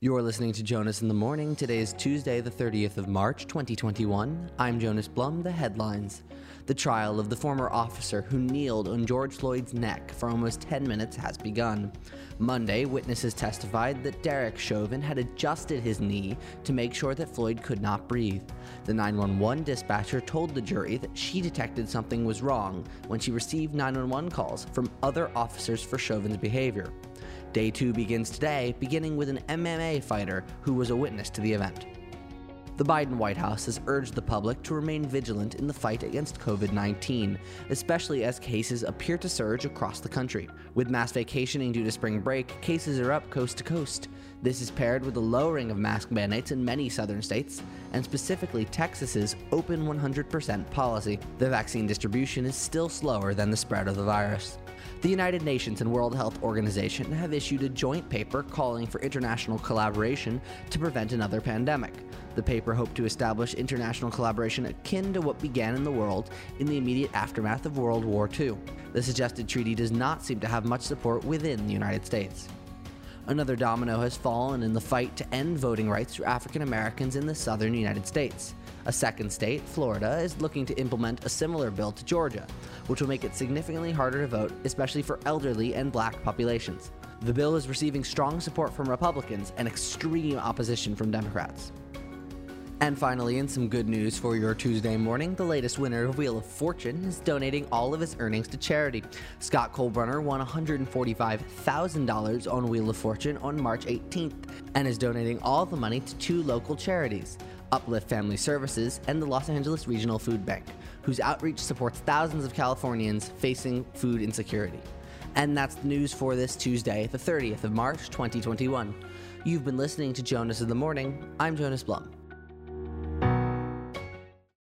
You're listening to Jonas in the Morning. Today is Tuesday, the 30th of March, 2021. I'm Jonas Blum, the headlines. The trial of the former officer who kneeled on George Floyd's neck for almost 10 minutes has begun. Monday, witnesses testified that Derek Chauvin had adjusted his knee to make sure that Floyd could not breathe. The 911 dispatcher told the jury that she detected something was wrong when she received 911 calls from other officers for Chauvin's behavior. Day two begins today, beginning with an MMA fighter who was a witness to the event. The Biden White House has urged the public to remain vigilant in the fight against COVID 19, especially as cases appear to surge across the country. With mass vacationing due to spring break, cases are up coast to coast. This is paired with the lowering of mask mandates in many southern states, and specifically Texas's open 100% policy. The vaccine distribution is still slower than the spread of the virus. The United Nations and World Health Organization have issued a joint paper calling for international collaboration to prevent another pandemic. The paper hoped to establish international collaboration akin to what began in the world in the immediate aftermath of World War II. The suggested treaty does not seem to have much support within the United States. Another domino has fallen in the fight to end voting rights for African Americans in the southern United States. A second state, Florida, is looking to implement a similar bill to Georgia, which will make it significantly harder to vote, especially for elderly and black populations. The bill is receiving strong support from Republicans and extreme opposition from Democrats. And finally, in some good news for your Tuesday morning, the latest winner of Wheel of Fortune is donating all of his earnings to charity. Scott Colbrunner won $145,000 on Wheel of Fortune on March 18th and is donating all the money to two local charities. Uplift Family Services, and the Los Angeles Regional Food Bank, whose outreach supports thousands of Californians facing food insecurity. And that's the news for this Tuesday, the 30th of March, 2021. You've been listening to Jonas in the Morning. I'm Jonas Blum.